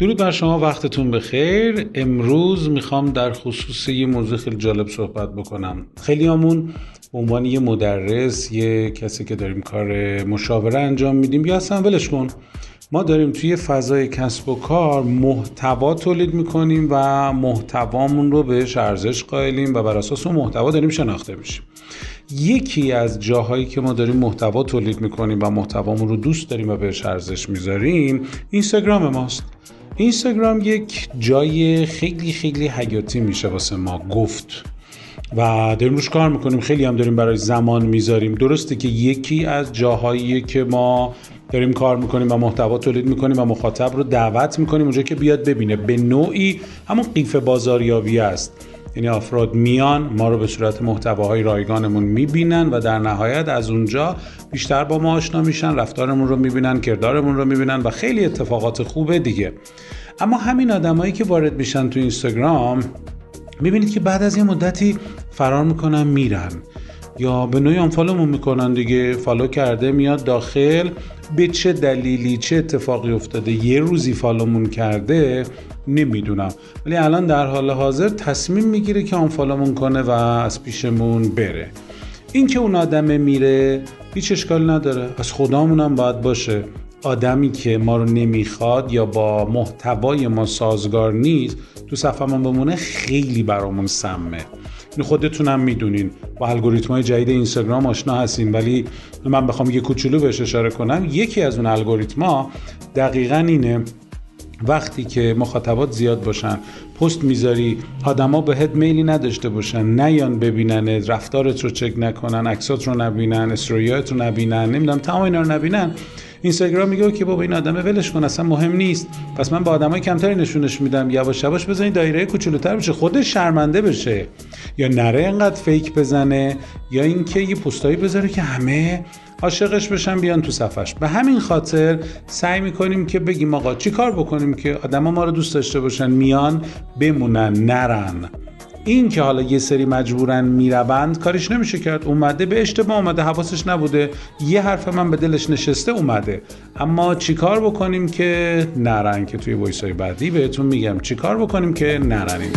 درود بر شما وقتتون بخیر. امروز می‌خوام در خصوص یه موضوع خیلی جالب صحبت بکنم. خیلی همون به عنوان یه مدرس یه کسی که داریم کار مشاوره انجام میدیم یا اصلا ولش کن. ما داریم توی فضای کسب و کار محتوا تولید می‌کنیم و محتوامون رو بهش ارزش قائلیم و بر اساس اون محتوا داریم شناخته میشیم. یکی از جاهایی که ما داریم محتوا تولید می‌کنیم و محتوامون رو دوست داریم و بهش ارزش می‌ذاریم اینستاگرام ماست. اینستاگرام یک جای خیلی خیلی حیاتی میشه واسه ما گفت. و داریم روش کار می‌کنیم خیلی هم داریم برای زمان می‌ذاریم. درسته که یکی از جاهایی که ما داریم کار می‌کنیم و محتوا تولید می‌کنیم و مخاطب رو دعوت می‌کنیم اونجا که بیاد ببینه. به نوعی همون قیف بازاریابی است. یعنی افراد میان ما رو به صورت محتواهای رایگانمون می‌بینن و در نهایت از اونجا بیشتر با ما آشنا میشن رفتارمون رو می‌بینن کردارمون رو می‌بینن و خیلی اتفاقات خوبه دیگه. اما همین آدمایی که وارد میشن تو اینستاگرام می‌بینید که بعد از یه مدتی فرار می‌کنن میرن. یا به نوعی unfollowمون می‌کنن دیگه. follow کرده میاد داخل. به چه دلیلی چه اتفاقی افتاده یه روزی followمون کرده نمی‌دونم. ولی الان در حال حاضر تصمیم می‌گیره که unfollowمون کنه و از پیشمون بره. این که اون آدمه میره هیچ اشکال نداره. از خدامون هم باید باشه. آدمی که ما رو نمی‌خواد یا با محتوای ما سازگار نیست تو صفحمون بمونه خیلی برامون سمه. این خودتونم می‌دونین. با الگوریتم های جدید اینستاگرام آشنا هستین ولی من بخوام یه کوچولو بهش اشاره کنم. یکی از اون الگوریتما دقیقا اینه وقتی که مخاطبات زیاد باشن پست می‌ذاری آدما بهت میلی نداشته باشن نیان ببینن رفتارت رو چک نکنن عکسات رو نبینن استوریات رو نبینن نمی‌دونم تمام اینا رو نبینن. اینستاگرام میگه که بابا این آدمه ولش کن اصلا مهم نیست. پس من با آدمای کمتری نشونش میدم. یواش یواش بزنین دایره کوچولوتر بشه خودش شرمنده بشه. یا نره انقدر فیک بزنه یا اینکه یه پستایی بذاره که همه عاشقش بشن بیان تو صفش به همین خاطر سعی می‌کنیم که بگیم آقا چی کار بکنیم که آدما ما رو دوست داشته باشن میان بمونن نرن. این که حالا یه سری مجبورن می‌روند کارش نمیشه کرد. اومده به اشتباه اومده حواسش نبوده. یه حرف من به دلش نشسته اومده. اما چیکار بکنیم که نرن؟ که توی وایس های بعدی بهتون میگم. چیکار بکنیم که نرنیم؟